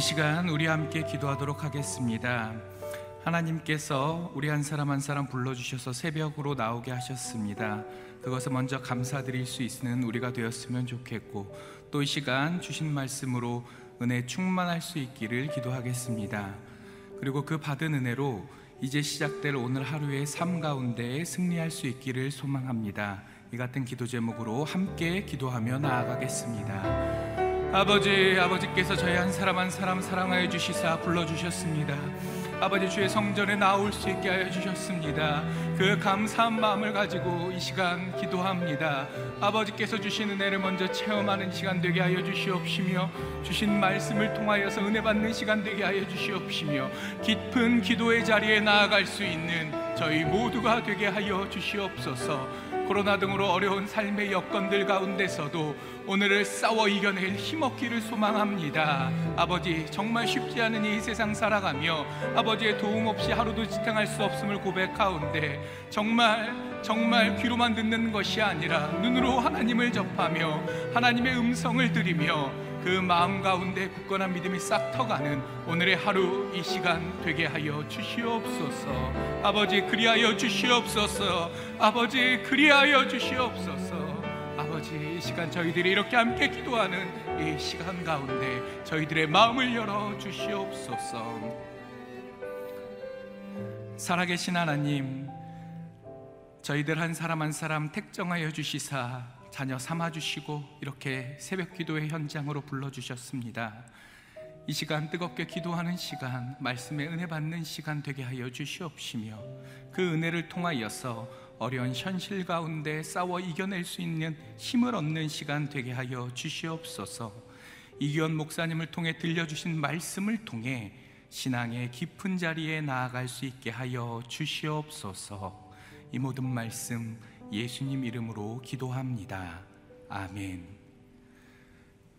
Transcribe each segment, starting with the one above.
이 시간 우리 함께 기도하도록 하겠습니다. 하나님께서 우리 한 사람 한 사람 불러주셔서 새벽으로 나오게 하셨습니다. 그것을 먼저 감사드릴 수 있는 우리가 되었으면 좋겠고 또 이 시간 주신 말씀으로 은혜 충만할 수 있기를 기도하겠습니다. 그리고 그 받은 은혜로 이제 시작될 오늘 하루의 삶 가운데 승리할 수 있기를 소망합니다. 이 같은 기도 제목으로 함께 기도하며 나아가겠습니다. 아버지, 아버지께서 저희 한 사람 한 사람 사랑하여 주시사 불러주셨습니다. 아버지 주의 성전에 나올 수 있게 하여 주셨습니다. 그 감사한 마음을 가지고 이 시간 기도합니다. 아버지께서 주신 은혜를 먼저 체험하는 시간 되게 하여 주시옵시며 주신 말씀을 통하여서 은혜 받는 시간 되게 하여 주시옵시며 깊은 기도의 자리에 나아갈 수 있는 저희 모두가 되게 하여 주시옵소서. 코로나 등으로 어려운 삶의 여건들 가운데서도 오늘을 싸워 이겨낼 힘없기를 소망합니다. 아버지, 정말 쉽지 않은 이 세상 살아가며 아버지의 도움 없이 하루도 지탱할 수 없음을 고백하온데 정말 정말 귀로만 듣는 것이 아니라 눈으로 하나님을 접하며 하나님의 음성을 들으며 그 마음 가운데 굳건한 믿음이 싹 터가는 오늘의 하루 이 시간 되게 하여 주시옵소서. 아버지 그리하여 주시옵소서. 아버지 그리하여 주시옵소서. 아버지 이 시간 저희들이 이렇게 함께 기도하는 이 시간 가운데 저희들의 마음을 열어 주시옵소서. 살아계신 하나님, 저희들 한 사람 한 사람 택정하여 주시사 자녀 삼아 주시고 이렇게 새벽 기도의 현장으로 불러 주셨습니다. 이 시간 뜨겁게 기도하는 시간, 말씀의 은혜 받는 시간 되게 하여 주시옵시며 그 은혜를 통하여서 어려운 현실 가운데 싸워 이겨낼 수 있는 힘을 얻는 시간 되게 하여 주시옵소서. 이기원 목사님을 통해 들려주신 말씀을 통해 신앙의 깊은 자리에 나아갈 수 있게 하여 주시옵소서. 이 모든 말씀 예수님 이름으로 기도합니다. 아멘.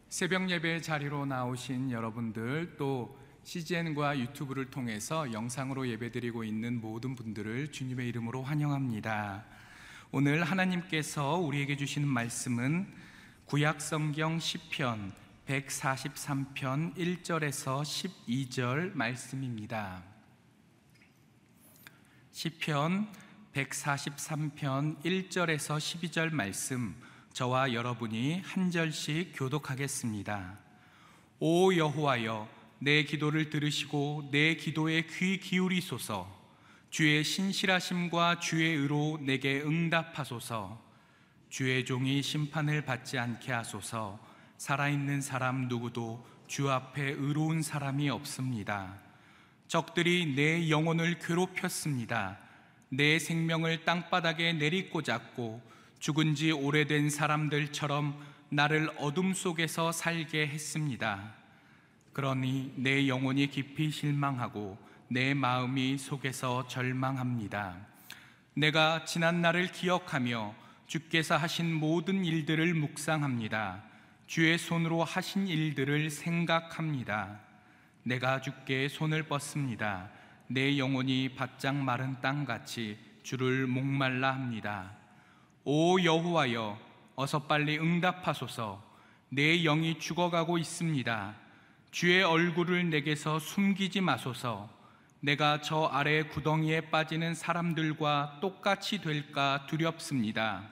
새벽 예배 자리로 나오신 여러분들 또 CGN과 유튜브를 통해서 영상으로 예배드리고 있는 모든 분들을 주님의 이름으로 환영합니다. 오늘 하나님께서 우리에게 주시는 말씀은 구약 성경 시편 143편 1절에서 12절 말씀입니다. 시편 143편 1절에서 12절 말씀 저와 여러분이 한 절씩 교독하겠습니다. 오 여호와여 내 기도를 들으시고 내 기도에 귀 기울이소서 주의 신실하심과 주의 의로 내게 응답하소서 주의 종이 심판을 받지 않게 하소서 살아있는 사람 누구도 주 앞에 의로운 사람이 없습니다. 적들이 내 영혼을 괴롭혔습니다. 내 생명을 땅바닥에 내리꽂았고 죽은 지 오래된 사람들처럼 나를 어둠 속에서 살게 했습니다. 그러니 내 영혼이 깊이 실망하고 내 마음이 속에서 절망합니다. 내가 지난 날을 기억하며 주께서 하신 모든 일들을 묵상합니다. 주의 손으로 하신 일들을 생각합니다. 내가 주께 손을 뻗습니다. 내 영혼이 바짝 마른 땅같이 주를 목말라 합니다. 오 여호와여 어서 빨리 응답하소서 내 영이 죽어가고 있습니다. 주의 얼굴을 내게서 숨기지 마소서 내가 저 아래 구덩이에 빠지는 사람들과 똑같이 될까 두렵습니다.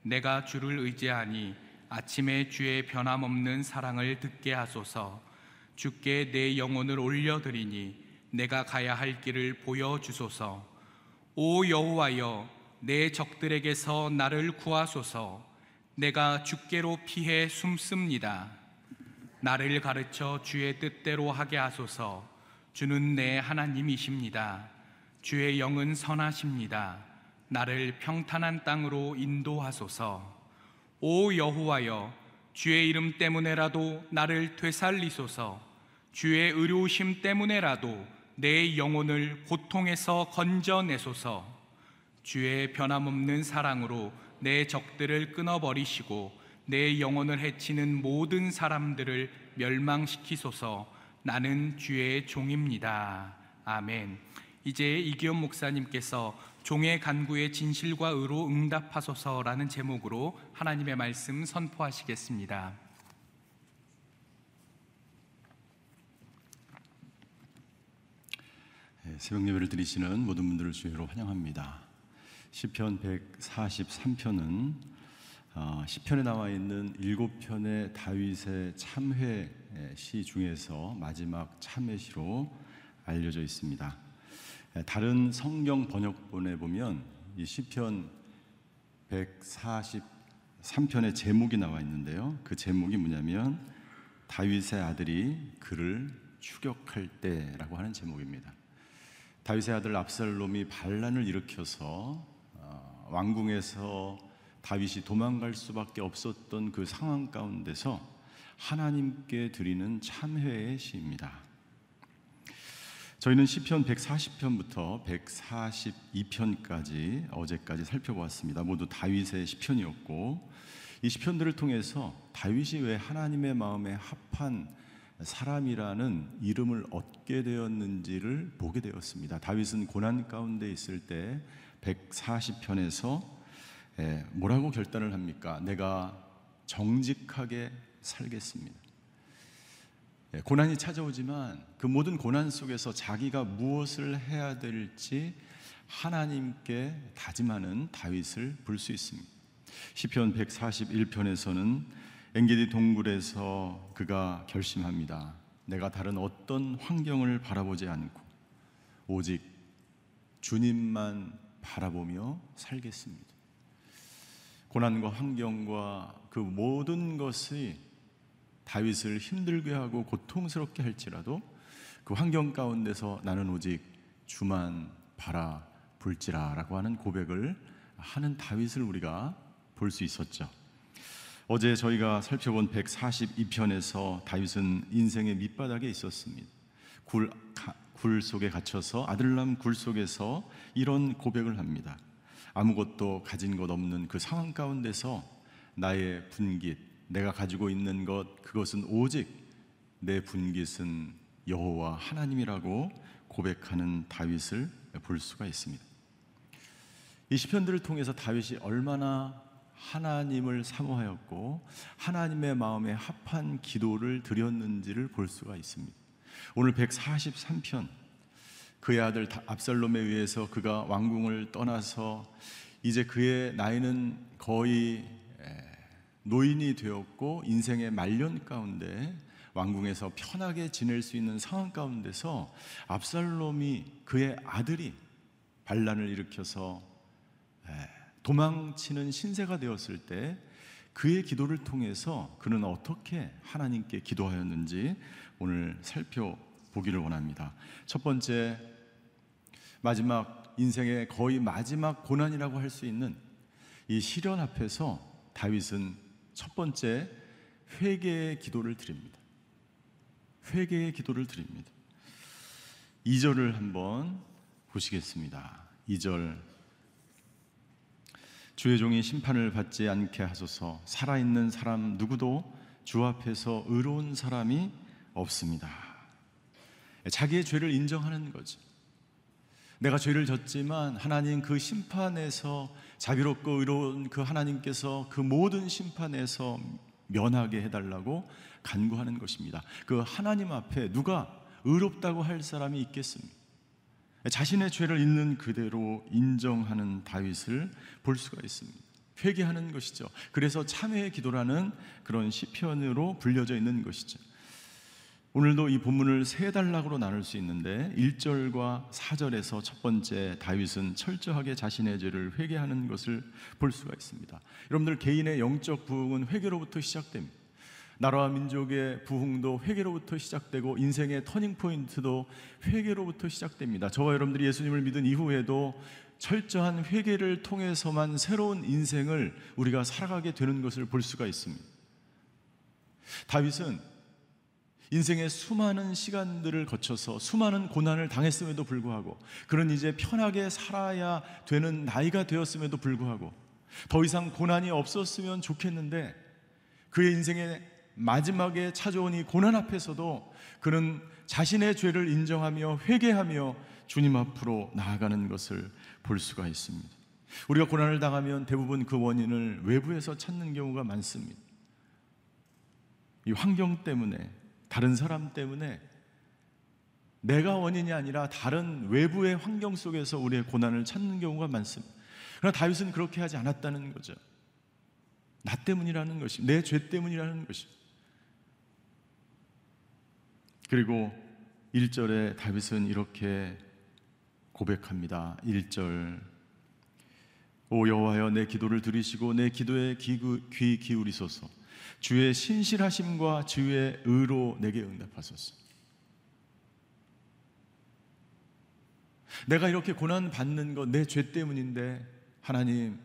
내가 주를 의지하니 아침에 주의 변함없는 사랑을 듣게 하소서 주께 내 영혼을 올려드리니 내가 가야 할 길을 보여 주소서. 오 여호와여, 내 적들에게서 나를 구하소서. 내가 주께로 피해 숨습니다. 나를 가르쳐 주의 뜻대로 하게 하소서. 주는 내 하나님이십니다. 주의 영은 선하십니다. 나를 평탄한 땅으로 인도하소서. 오 여호와여, 주의 이름 때문에라도 나를 되살리소서. 주의 의로우심 때문에라도 내 영혼을 고통에서 건져내소서 주의 변함없는 사랑으로 내 적들을 끊어버리시고 내 영혼을 해치는 모든 사람들을 멸망시키소서 나는 주의 종입니다. 아멘. 이제 이기현 목사님께서 종의 간구에 진실과 의로 응답하소서라는 제목으로 하나님의 말씀 선포하시겠습니다. 새벽 예배를 드리시는 모든 분들을 주의로 환영합니다. 시편 143편은 어, 시편에 나와 있는 일곱 편의 다윗의 참회 시 중에서 마지막 참회 시로 알려져 있습니다. 예, 다른 성경 번역본에 보면 이 시편 143편의 제목이 나와 있는데요. 그 제목이 뭐냐면 다윗의 아들이 그를 추격할 때라고 하는 제목입니다. 다윗의 아들 압살롬이 반란을 일으켜서 어, 왕궁에서 다윗이 도망갈 수밖에 없었던 그 상황 가운데서 하나님께 드리는 참회의 시입니다. 저희는 시편 140편부터 142편까지 어제까지 살펴보았습니다. 모두 다윗의 시편이었고 이 시편들을 통해서 다윗이 왜 하나님의 마음에 합한 사람이라는 이름을 얻게 되었는지를 보게 되었습니다. 다윗은 고난 가운데 있을 때 140편에서 뭐라고 결단을 합니까? 내가 정직하게 살겠습니다. 예, 고난이 찾아오지만 그 모든 고난 속에서 자기가 무엇을 해야 될지 하나님께 다짐하는 다윗을 볼 수 있습니다. 시편 141편에서는 엔게디 동굴에서 그가 결심합니다. 내가 다른 어떤 환경을 바라보지 않고 오직 주님만 바라보며 살겠습니다. 고난과 환경과 그 모든 것이 다윗을 힘들게 하고 고통스럽게 할지라도 그 환경 가운데서 나는 오직 주만 바라볼지라라고 하는 고백을 하는 다윗을 우리가 볼 수 있었죠. 어제 저희가 살펴본 142편에서 다윗은 인생의 밑바닥에 있었습니다. 굴, 굴 속에 갇혀서 아들람 굴 속에서 이런 고백을 합니다. 아무것도 가진 것 없는 그 상황 가운데서 나의 분깃, 내가 가지고 있는 것 그것은 오직 내 분깃은 여호와 하나님이라고 고백하는 다윗을 볼 수가 있습니다. 이 시편들을 통해서 다윗이 얼마나 하나님을 사모하였고 하나님의 마음에 합한 기도를 드렸는지를 볼 수가 있습니다. 오늘 143편 그의 아들 압살롬에 의해서 그가 왕궁을 떠나서 이제 그의 나이는 거의 노인이 되었고 인생의 말년 가운데 왕궁에서 편하게 지낼 수 있는 상황 가운데서 압살롬이 그의 아들이 반란을 일으켜서 도망치는 신세가 되었을 때 그의 기도를 통해서 그는 어떻게 하나님께 기도하였는지 오늘 살펴보기를 원합니다. 첫 번째 마지막 인생의 거의 마지막 고난이라고 할 수 있는 이 시련 앞에서 다윗은 첫 번째 회개의 기도를 드립니다. 회개의 기도를 드립니다. 2절을 한번 보시겠습니다. 2절 주의 종이 심판을 받지 않게 하소서 살아있는 사람 누구도 주 앞에서 의로운 사람이 없습니다. 자기의 죄를 인정하는 거죠. 내가 죄를 졌지만 하나님 그 심판에서 자비롭고 의로운 그 하나님께서 그 모든 심판에서 면하게 해달라고 간구하는 것입니다. 그 하나님 앞에 누가 의롭다고 할 사람이 있겠습니까? 자신의 죄를 있는 그대로 인정하는 다윗을 볼 수가 있습니다. 회개하는 것이죠. 그래서 참회의 기도라는 그런 시편으로 불려져 있는 것이죠. 오늘도 이 본문을 세 단락으로 나눌 수 있는데 1절과 4절에서 첫 번째 다윗은 철저하게 자신의 죄를 회개하는 것을 볼 수가 있습니다. 여러분들 개인의 영적 부흥은 회개로부터 시작됩니다. 나라와 민족의 부흥도 회개로부터 시작되고 인생의 터닝 포인트도 회개로부터 시작됩니다. 저와 여러분들이 예수님을 믿은 이후에도 철저한 회개를 통해서만 새로운 인생을 우리가 살아가게 되는 것을 볼 수가 있습니다. 다윗은 인생의 수많은 시간들을 거쳐서 수많은 고난을 당했음에도 불구하고 그런 이제 편하게 살아야 되는 나이가 되었음에도 불구하고 더 이상 고난이 없었으면 좋겠는데 그의 인생의 마지막에 찾아온 이 고난 앞에서도 그는 자신의 죄를 인정하며 회개하며 주님 앞으로 나아가는 것을 볼 수가 있습니다. 우리가 고난을 당하면 대부분 그 원인을 외부에서 찾는 경우가 많습니다. 이 환경 때문에, 다른 사람 때문에 내가 원인이 아니라 다른 외부의 환경 속에서 우리의 고난을 찾는 경우가 많습니다. 그러나 다윗은 그렇게 하지 않았다는 거죠. 나 때문이라는 것이, 내 죄 때문이라는 것이. 그리고 1절에 다윗은 이렇게 고백합니다. 1절 오 여호와여 내 기도를 들으시고 내 기도에 귀, 귀 기울이소서 주의 신실하심과 주의 의로 내게 응답하소서 내가 이렇게 고난 받는 것 내 죄 때문인데 하나님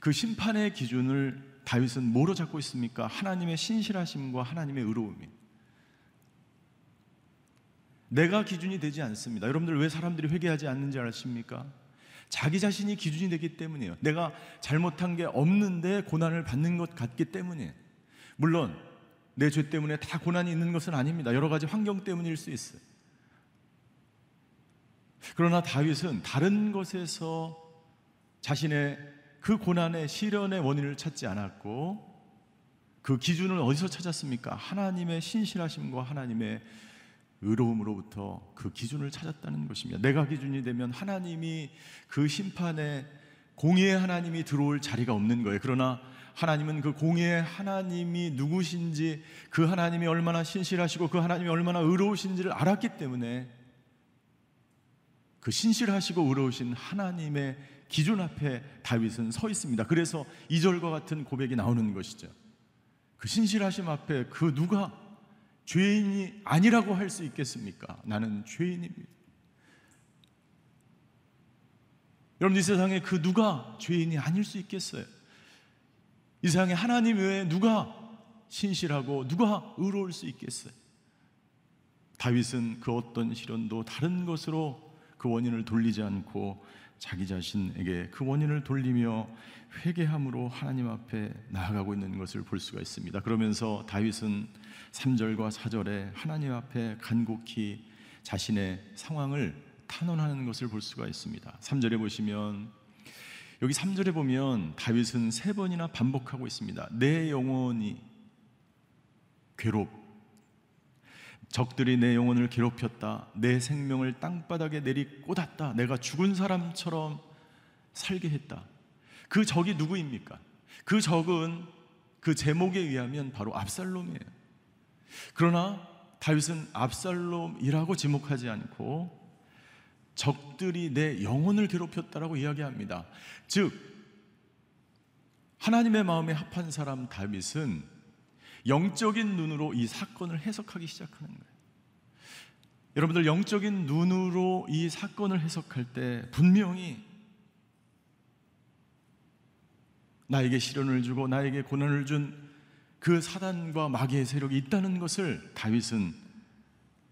그 심판의 기준을 다윗은 뭐로 잡고 있습니까? 하나님의 신실하심과 하나님의 의로움이 내가 기준이 되지 않습니다. 여러분들 왜 사람들이 회개하지 않는지 아십니까? 자기 자신이 기준이 되기 때문이에요. 내가 잘못한 게 없는데 고난을 받는 것 같기 때문이에요. 물론 내 죄 때문에 다 고난이 있는 것은 아닙니다. 여러 가지 환경 때문일 수 있어요. 그러나 다윗은 다른 것에서 자신의 그 고난의 시련의 원인을 찾지 않았고 그 기준을 어디서 찾았습니까? 하나님의 신실하심과 하나님의 의로움으로부터 그 기준을 찾았다는 것입니다. 내가 기준이 되면 하나님이 그 심판에 공의의 하나님이 들어올 자리가 없는 거예요. 그러나 하나님은 그 공의의 하나님이 누구신지 그 하나님이 얼마나 신실하시고 그 하나님이 얼마나 의로우신지를 알았기 때문에 그 신실하시고 의로우신 하나님의 기준 앞에 다윗은 서 있습니다. 그래서 이절과 같은 고백이 나오는 것이죠. 그 신실하심 앞에 그 누가 죄인이 아니라고 할 수 있겠습니까? 나는 죄인입니다. 여러분 이 세상에 그 누가 죄인이 아닐 수 있겠어요? 이 세상에 하나님 외에 누가 신실하고 누가 의로울 수 있겠어요? 다윗은 그 어떤 시련도 다른 것으로 그 원인을 돌리지 않고 자기 자신에게 그 원인을 돌리며 회개함으로 하나님 앞에 나아가고 있는 것을 볼 수가 있습니다. 그러면서 다윗은 3절과 4절에 하나님 앞에 간곡히 자신의 상황을 탄원하는 것을 볼 수가 있습니다. 3절에 보시면 여기 3절에 보면 다윗은 세 번이나 반복하고 있습니다. 내 영혼이 괴롭 적들이 내 영혼을 괴롭혔다. 내 생명을 땅바닥에 내리 꽂았다. 내가 죽은 사람처럼 살게 했다. 그 적이 누구입니까? 그 적은 그 제목에 의하면 바로 압살롬이에요. 그러나 다윗은 압살롬이라고 지목하지 않고 적들이 내 영혼을 괴롭혔다라고 이야기합니다. 즉 하나님의 마음에 합한 사람 다윗은 영적인 눈으로 이 사건을 해석하기 시작하는 거예요. 여러분들 영적인 눈으로 이 사건을 해석할 때 분명히 나에게 시련을 주고 나에게 고난을 준 그 사단과 마귀의 세력이 있다는 것을 다윗은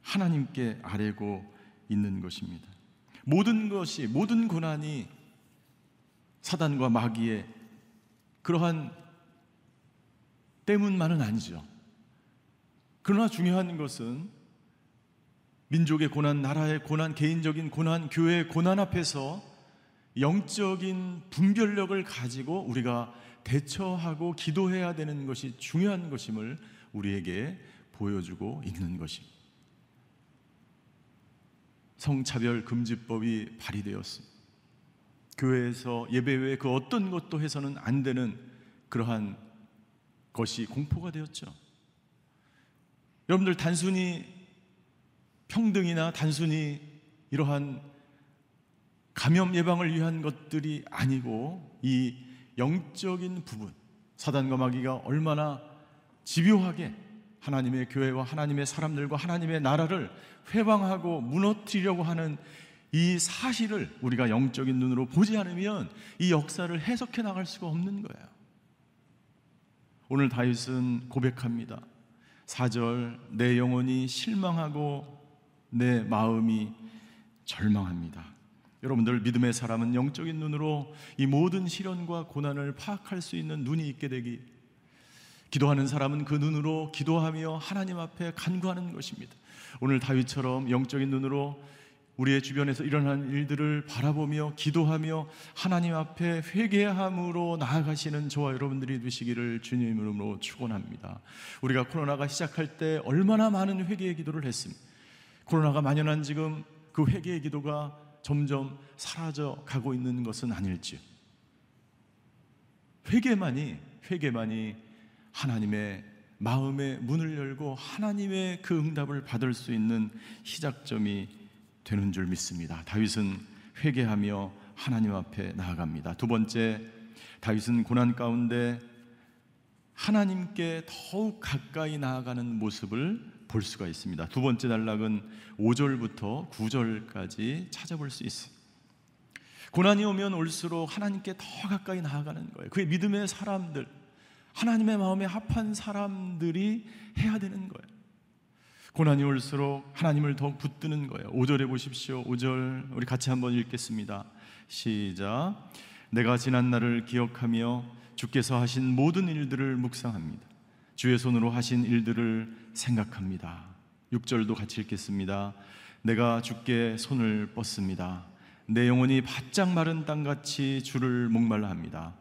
하나님께 아뢰고 있는 것입니다. 모든 것이 모든 고난이 사단과 마귀의 그러한 때문만은 아니죠. 그러나 중요한 것은 민족의 고난, 나라의 고난, 개인적인 고난, 교회의 고난 앞에서 영적인 분별력을 가지고 우리가 대처하고 기도해야 되는 것이 중요한 것임을 우리에게 보여주고 있는 것입니다. 성차별 금지법이 발의되었습니다. 교회에서 예배 외에 그 어떤 것도 해서는 안 되는 그러한 것이 공포가 되었죠. 여러분들 단순히 평등이나 단순히 이러한 감염 예방을 위한 것들이 아니고 이 영적인 부분 사단과 마귀가 얼마나 집요하게 하나님의 교회와 하나님의 사람들과 하나님의 나라를 회방하고 무너뜨리려고 하는 이 사실을 우리가 영적인 눈으로 보지 않으면 이 역사를 해석해 나갈 수가 없는 거예요. 오늘 다윗은 고백합니다. 4절 내 영혼이 실망하고 내 마음이 절망합니다. 여러분들 믿음의 사람은 영적인 눈으로 이 모든 시련과 고난을 파악할 수 있는 눈이 있게 되기 기도하는 사람은 그 눈으로 기도하며 하나님 앞에 간구하는 것입니다. 오늘 다윗처럼 영적인 눈으로 우리의 주변에서 일어난 일들을 바라보며 기도하며 하나님 앞에 회개함으로 나아가시는 저와 여러분들이 되시기를 주님 이름으로 축원합니다. 우리가 코로나가 시작할 때 얼마나 많은 회개의 기도를 했습니다. 코로나가 만연한 지금 그 회개의 기도가 점점 사라져 가고 있는 것은 아닐지요. 회개만이 회개만이 하나님의 마음의 문을 열고 하나님의 그 응답을 받을 수 있는 시작점이 되는 줄 믿습니다. 다윗은 회개하며 하나님 앞에 나아갑니다. 두 번째, 다윗은 고난 가운데 하나님께 더욱 가까이 나아가는 모습을 볼 수가 있습니다. 두 번째 단락은 5절부터 9절까지 찾아볼 수 있어요. 고난이 오면 올수록 하나님께 더 가까이 나아가는 거예요. 그의 믿음의 사람들, 하나님의 마음에 합한 사람들이 해야 되는 거예요. 고난이 올수록 하나님을 더 붙드는 거예요. 5절에 보십시오. 5절 우리 같이 한번 읽겠습니다. 시작. 내가 지난 날을 기억하며 주께서 하신 모든 일들을 묵상합니다. 주의 손으로 하신 일들을 생각합니다. 6절도 같이 읽겠습니다. 내가 주께 손을 뻗습니다. 내 영혼이 바짝 마른 땅같이 주를 목말라 합니다.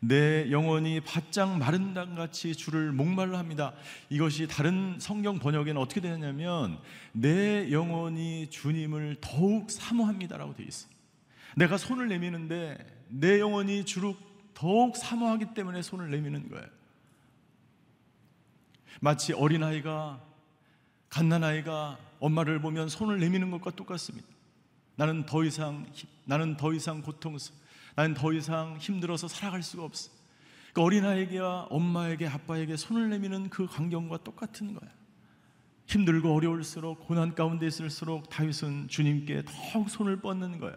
내 영혼이 바짝 마른 땅같이 주를 목말라 합니다. 이것이 다른 성경 번역에는 어떻게 되냐면 내 영혼이 주님을 더욱 사모합니다라고 되어 있어요. 내가 손을 내미는데 내 영혼이 주를 더욱 사모하기 때문에 손을 내미는 거예요. 마치 어린아이가 갓난아이가 엄마를 보면 손을 내미는 것과 똑같습니다. 나는 더 이상 나는 더 이상 고통스 나는 더 이상 힘들어서 살아갈 수가 없어. 그 어린아이에게와 엄마에게 아빠에게 손을 내미는 그 광경과 똑같은 거야. 힘들고 어려울수록 고난 가운데 있을수록 다윗은 주님께 더욱 손을 뻗는 거야.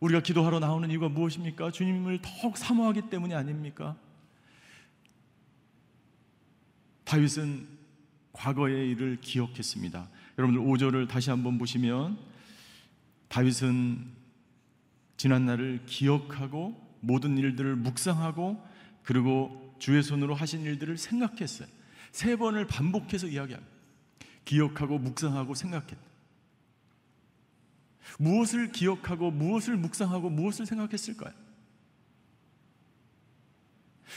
우리가 기도하러 나오는 이유가 무엇입니까? 주님을 더욱 사모하기 때문이 아닙니까? 다윗은 과거의 일을 기억했습니다. 여러분들 5절을 다시 한번 보시면 다윗은 지난 날을 기억하고 모든 일들을 묵상하고 그리고 주의 손으로 하신 일들을 생각했어요. 세 번을 반복해서 이야기합니다. 기억하고 묵상하고 생각했다. 무엇을 기억하고 무엇을 묵상하고 무엇을 생각했을까요?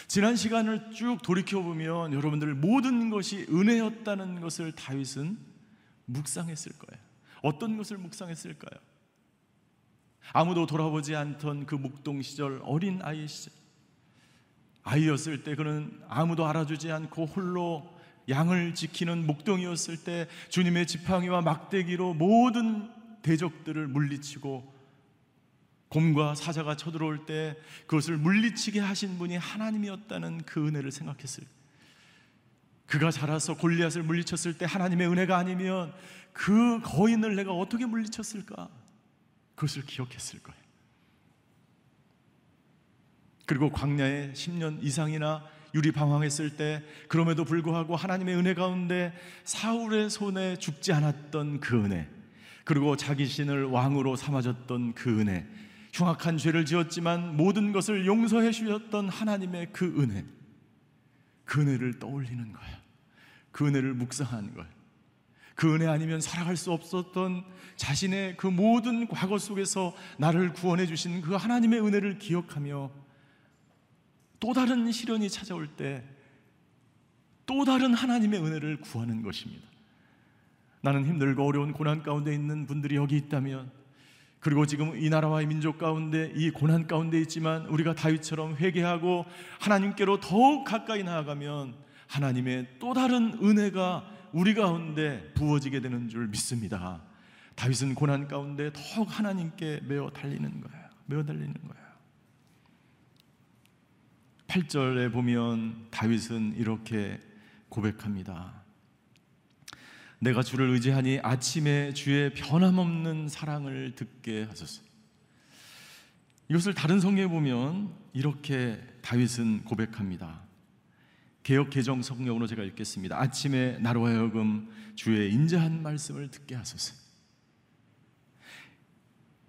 지난 시간을 쭉 돌이켜 보면 여러분들 모든 것이 은혜였다는 것을 다윗은 묵상했을 거예요. 어떤 것을 묵상했을까요? 아무도 돌아보지 않던 그 묵동 시절 어린 아이 시절 아이였을 때 그는 아무도 알아주지 않고 홀로 양을 지키는 목동이었을 때 주님의 지팡이와 막대기로 모든 대적들을 물리치고 곰과 사자가 쳐들어올 때 그것을 물리치게 하신 분이 하나님이었다는 그 은혜를 생각했을 그가 자라서 골리앗을 물리쳤을 때 하나님의 은혜가 아니면 그 거인을 내가 어떻게 물리쳤을까? 그것을 기억했을 거예요. 그리고 광야에 10년 이상이나 유리 방황했을 때 그럼에도 불구하고 하나님의 은혜 가운데 사울의 손에 죽지 않았던 그 은혜 그리고 자기 신을 왕으로 삼아졌던 그 은혜 흉악한 죄를 지었지만 모든 것을 용서해 주셨던 하나님의 그 은혜. 그 은혜를 떠올리는 거예요 그 은혜를 묵상하는 거예요 그 은혜 아니면 살아갈 수 없었던 자신의 그 모든 과거 속에서 나를 구원해 주신 그 하나님의 은혜를 기억하며 또 다른 시련이 찾아올 때 또 다른 하나님의 은혜를 구하는 것입니다. 나는 힘들고 어려운 고난 가운데 있는 분들이 여기 있다면 그리고 지금 이 나라와 이 민족 가운데 이 고난 가운데 있지만 우리가 다윗처럼 회개하고 하나님께로 더욱 가까이 나아가면 하나님의 또 다른 은혜가 우리 가운데 부어지게 되는 줄 믿습니다. 다윗은 고난 가운데 더욱 하나님께 메어 달리는 거예요. 메어 달리는 거예요. 8절에 보면 다윗은 이렇게 고백합니다. 내가 주를 의지하니 아침에 주의 변함없는 사랑을 듣게 하소서. 이것을 다른 성경에 보면 이렇게 다윗은 고백합니다. 개혁 개정 성경으로 제가 읽겠습니다. 아침에 나로 하여금 주의 인자한 말씀을 듣게 하소서.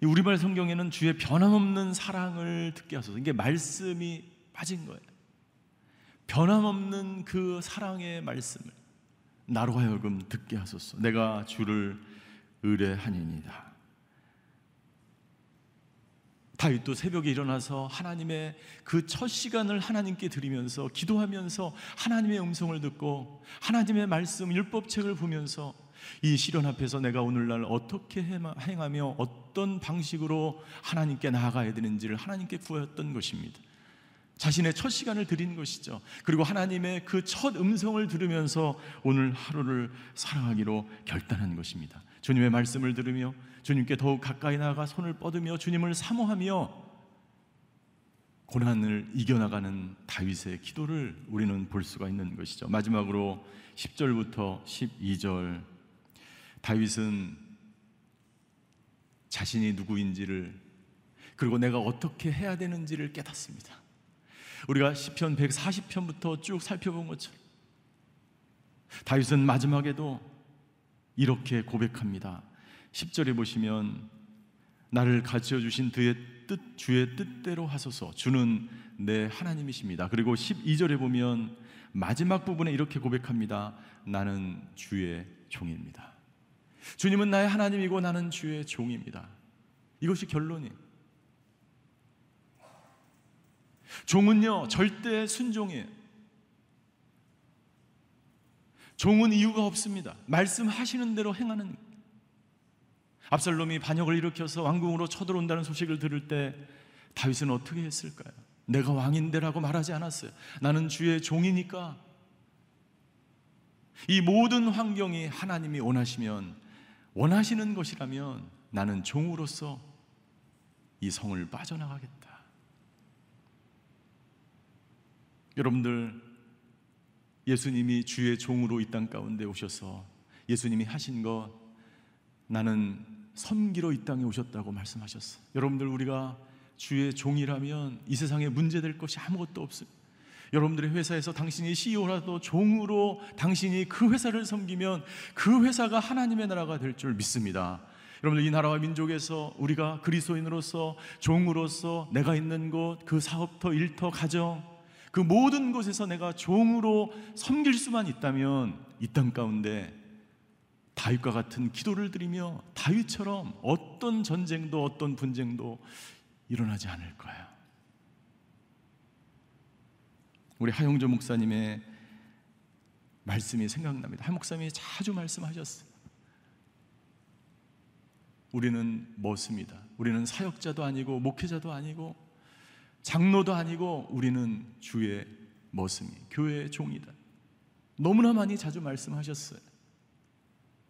이 우리말 성경에는 주의 변함없는 사랑을 듣게 하소서. 이게 말씀이 빠진 거예요. 변함없는 그 사랑의 말씀을 나로 하여금 듣게 하소서. 내가 주를 의뢰하니이다. 다윗도 새벽에 일어나서 하나님의 그 첫 시간을 하나님께 드리면서 기도하면서 하나님의 음성을 듣고 하나님의 말씀 율법책을 보면서 이 시련 앞에서 내가 오늘날 어떻게 행하며 어떤 방식으로 하나님께 나아가야 되는지를 하나님께 구하였던 것입니다. 자신의 첫 시간을 드린 것이죠. 그리고 하나님의 그 첫 음성을 들으면서 오늘 하루를 살아가기로 결단한 것입니다. 주님의 말씀을 들으며 주님께 더욱 가까이 나아가 손을 뻗으며 주님을 사모하며 고난을 이겨나가는 다윗의 기도를 우리는 볼 수가 있는 것이죠. 마지막으로 10절부터 12절 다윗은 자신이 누구인지를 그리고 내가 어떻게 해야 되는지를 깨닫습니다. 우리가 시편 140편부터 쭉 살펴본 것처럼 다윗은 마지막에도 이렇게 고백합니다. 10절에 보시면 나를 가르쳐 주신 그의 뜻 주의 뜻대로 하소서 주는 내 하나님이십니다. 그리고 12절에 보면 마지막 부분에 이렇게 고백합니다. 나는 주의 종입니다. 주님은 나의 하나님이고 나는 주의 종입니다. 이것이 결론이에요. 종은요 절대 순종이에요. 종은 이유가 없습니다. 말씀하시는 대로 행하는. 압살롬이 반역을 일으켜서 왕궁으로 쳐들어온다는 소식을 들을 때 다윗은 어떻게 했을까요? 내가 왕인데라고 말하지 않았어요. 나는 주의 종이니까. 이 모든 환경이 하나님이 원하시면 원하시는 것이라면 나는 종으로서 이 성을 빠져나가겠다. 여러분들 예수님이 주의 종으로 이 땅 가운데 오셔서 예수님이 하신 것 나는 섬기러 이 땅에 오셨다고 말씀하셨어요. 여러분들 우리가 주의 종이라면 이 세상에 문제될 것이 아무것도 없어요. 여러분들의 회사에서 당신이 CEO라도 종으로 당신이 그 회사를 섬기면 그 회사가 하나님의 나라가 될 줄 믿습니다. 여러분들 이 나라와 민족에서 우리가 그리스도인으로서 종으로서 내가 있는 곳, 그 사업터, 일터, 가정 그 모든 곳에서 내가 종으로 섬길 수만 있다면 이 땅 가운데 다윗과 같은 기도를 드리며 다윗처럼 어떤 전쟁도 어떤 분쟁도 일어나지 않을 거예요. 우리 하용조 목사님의 말씀이 생각납니다. 하 목사님이 자주 말씀하셨어요. 우리는 뭐습니다. 우리는 사역자도 아니고 목회자도 아니고 장로도 아니고 우리는 주의 머슴이 교회의 종이다. 너무나 많이 자주 말씀하셨어요.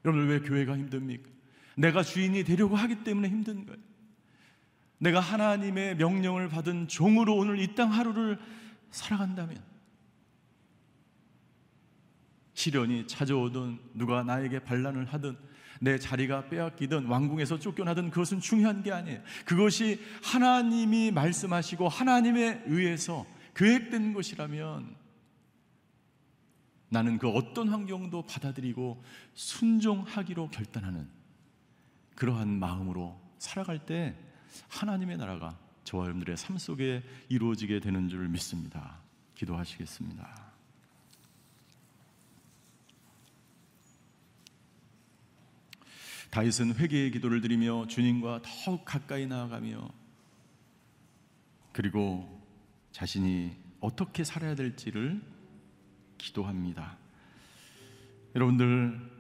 여러분 왜 교회가 힘듭니까? 내가 주인이 되려고 하기 때문에 힘든 거예요. 내가 하나님의 명령을 받은 종으로 오늘 이 땅 하루를 살아간다면 시련이 찾아오든 누가 나에게 반란을 하든 내 자리가 빼앗기든 왕궁에서 쫓겨나든 그것은 중요한 게 아니에요. 그것이 하나님이 말씀하시고 하나님에 의해서 계획된 것이라면 나는 그 어떤 환경도 받아들이고 순종하기로 결단하는 그러한 마음으로 살아갈 때 하나님의 나라가 저와 여러분들의 삶 속에 이루어지게 되는 줄 믿습니다. 기도하시겠습니다. 다윗은 회개의 기도를 드리며 주님과 더욱 가까이 나아가며 그리고 자신이 어떻게 살아야 될지를 기도합니다. 여러분들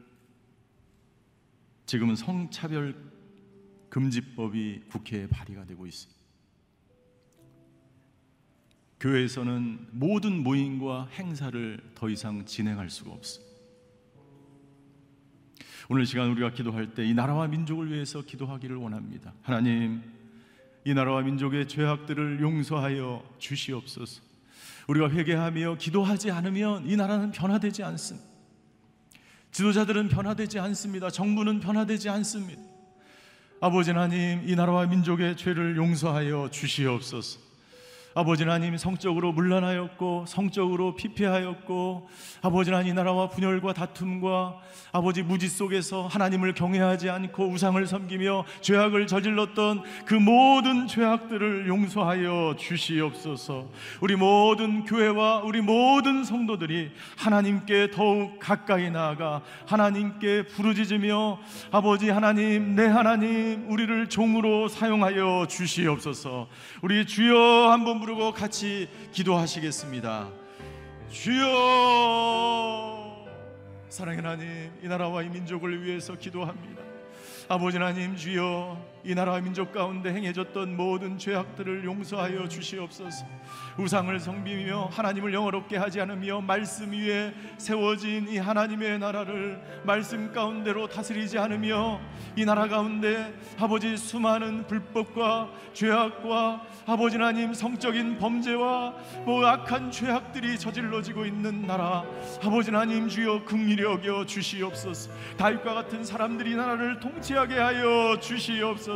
지금은 성차별 금지법이 국회에 발의가 되고 있습니다. 교회에서는 모든 모임과 행사를 더 이상 진행할 수가 없습니다. 오늘 시간 우리가 기도할 때 이 나라와 민족을 위해서 기도하기를 원합니다. 하나님, 이 나라와 민족의 죄악들을 용서하여 주시옵소서. 우리가 회개하며 기도하지 않으면 이 나라는 변화되지 않습니다. 지도자들은 변화되지 않습니다. 정부는 변화되지 않습니다. 아버지 하나님, 이 나라와 민족의 죄를 용서하여 주시옵소서. 아버지 하나님 성적으로 문란하였고 성적으로 피폐하였고 아버지 하나님 이 나라와 분열과 다툼과 아버지 무지 속에서 하나님을 경외하지 않고 우상을 섬기며 죄악을 저질렀던 그 모든 죄악들을 용서하여 주시옵소서. 우리 모든 교회와 우리 모든 성도들이 하나님께 더욱 가까이 나아가 하나님께 부르짖으며 아버지 하나님 내 하나님 우리를 종으로 사용하여 주시옵소서. 우리 주여 한번 부르고 같이 기도하시겠습니다. 주여! 사랑의 하나님 이 나라와 이 민족을 위해서 기도합니다. 아버지 하나님 주여 이 나라와 민족 가운데 행해졌던 모든 죄악들을 용서하여 주시옵소서. 우상을 성비며 하나님을 영어롭게 하지 않으며 말씀 위에 세워진 이 하나님의 나라를 말씀 가운데로 다스리지 않으며 이 나라 가운데 아버지 수많은 불법과 죄악과 아버지 하나님 성적인 범죄와 뭐 악한 죄악들이 저질러지고 있는 나라 아버지 하나님 주여 긍휼히 여겨 주시옵소서. 다윗과 같은 사람들이 이 나라를 통치하게 하여 주시옵소서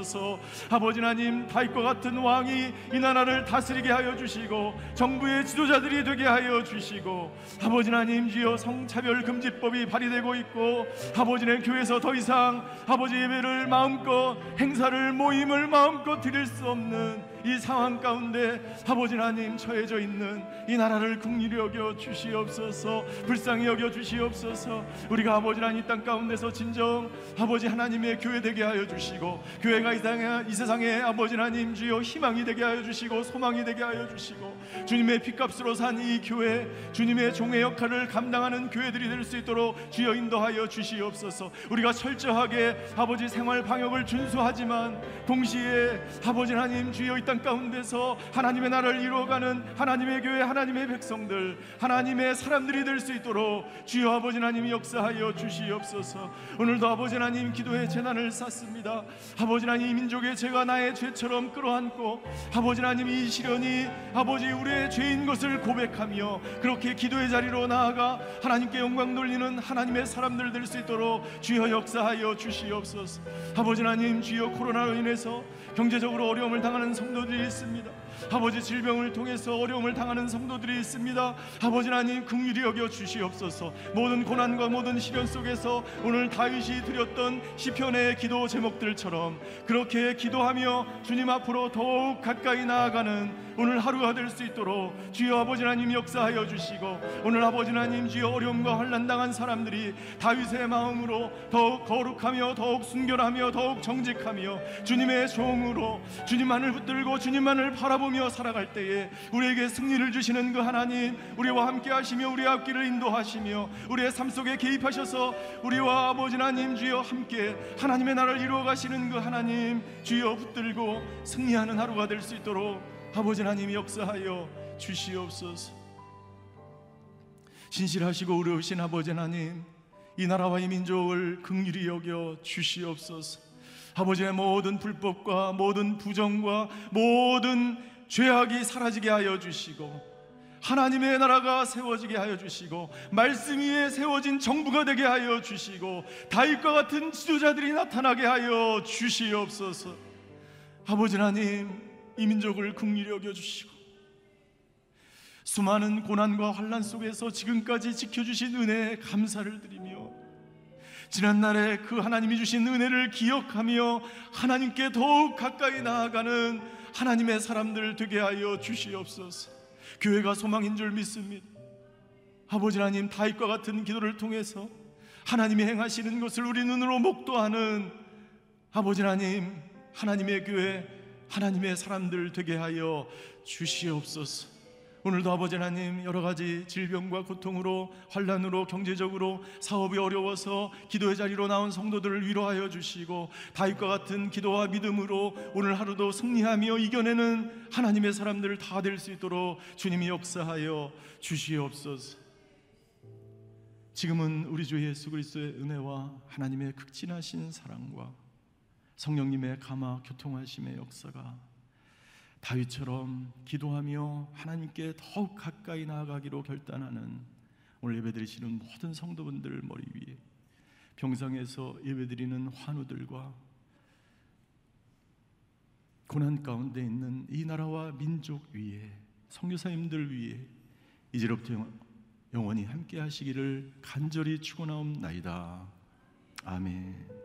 아버지 하나님 다윗과 같은 왕이 이 나라를 다스리게 하여 주시고 정부의 지도자들이 되게 하여 주시고 아버지 하나님 주여 성차별 금지법이 발의되고 있고 아버지 의 교회에서 더 이상 아버지 예배를 마음껏 행사를 모임을 마음껏 드릴 수 없는 이 상황 가운데 아버지 하나님 처해져 있는 이 나라를 긍휼히 여겨 주시옵소서 불쌍히 여겨 주시옵소서. 우리가 아버지 하나님 이 땅 가운데서 진정 아버지 하나님의 교회 되게 하여 주시고 교회가 이, 땅에, 이 세상에 아버지 하나님 주여 희망이 되게 하여 주시고 소망이 되게 하여 주시고 주님의 핏값으로 산 이 교회 주님의 종의 역할을 감당하는 교회들이 될 수 있도록 주여 인도하여 주시옵소서. 우리가 철저하게 아버지 생활 방역을 준수하지만 동시에 아버지 하나님 주여 이 땅 가운데서 하나님의 나라를 이루어가는 하나님의 교회 하나님의 백성들 하나님의 사람들이 될 수 있도록 주여 아버지 하나님 역사하여 주시옵소서. 오늘도 아버지 하나님 기도의 재난을 샀습니다. 아버지 하나님 이 민족의 죄가 나의 죄처럼 끌어안고 아버지 하나님 이 시련이 아버지 우리의 죄인 것을 고백하며 그렇게 기도의 자리로 나아가 하나님께 영광 돌리는 하나님의 사람들 될 수 있도록 주여 역사하여 주시옵소서. 아버지 하나님 주여 코로나로 인해서 경제적으로 어려움을 당하는 성도들이 있습니다 아버지 질병을 통해서 어려움을 당하는 성도들이 있습니다. 아버지 하나님 긍휼히 여겨 주시옵소서. 모든 고난과 모든 시련 속에서 오늘 다윗이 드렸던 시편의 기도 제목들처럼 그렇게 기도하며 주님 앞으로 더욱 가까이 나아가는 오늘 하루가 될 수 있도록 주여 아버지 하나님 역사하여 주시고 오늘 아버지 하나님 주여 어려움과 환난 당한 사람들이 다윗의 마음으로 더욱 거룩하며 더욱 순결하며 더욱 정직하며 주님의 종으로 주님만을 붙들고 주님만을 바라보며 살아갈 때에 우리에게 승리를 주시는 그 하나님 우리와 함께 하시며 우리의 앞길을 인도하시며 우리의 삶 속에 개입하셔서 우리와 아버지 하나님 주여 함께 하나님의 나라를 이루어 가시는 그 하나님 주여 붙들고 승리하는 하루가 될 수 있도록 아버지 하나님 역사하여 주시옵소서. 신실하시고 의로우신 아버지 하나님, 이 나라와 이 민족을 긍휼히 여겨 주시옵소서. 아버지의 모든 불법과 모든 부정과 모든 죄악이 사라지게 하여 주시고 하나님의 나라가 세워지게 하여 주시고 말씀 위에 세워진 정부가 되게 하여 주시고 다윗과 같은 지도자들이 나타나게 하여 주시옵소서. 아버지 하나님 이 민족을 긍휼히 여겨 주시고 수많은 고난과 환란 속에서 지금까지 지켜주신 은혜에 감사를 드리며 지난날에 그 하나님이 주신 은혜를 기억하며 하나님께 더욱 가까이 나아가는 하나님의 사람들 되게 하여 주시옵소서. 교회가 소망인 줄 믿습니다. 아버지 하나님 다윗과 같은 기도를 통해서 하나님이 행하시는 것을 우리 눈으로 목도하는 아버지 하나님 하나님의 교회 하나님의 사람들 되게 하여 주시옵소서. 오늘도 아버지 하나님 여러 가지 질병과 고통으로 환란으로 경제적으로 사업이 어려워서 기도의 자리로 나온 성도들을 위로하여 주시고 다윗과 같은 기도와 믿음으로 오늘 하루도 승리하며 이겨내는 하나님의 사람들 다 될 수 있도록 주님이 역사하여 주시옵소서. 지금은 우리 주 예수 그리스도의 은혜와 하나님의 극진하신 사랑과 성령님의 감화 교통하심의 역사가 다윗처럼 기도하며 하나님께 더욱 가까이 나아가기로 결단하는 오늘 예배드리시는 모든 성도분들 머리 위에 병상에서 예배드리는 환우들과 고난 가운데 있는 이 나라와 민족 위에 성교사님들 위에 이제로부터 영원히 함께 하시기를 간절히 축원하옵나이다. 아멘.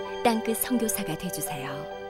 땅끝 선교사가 되주세요.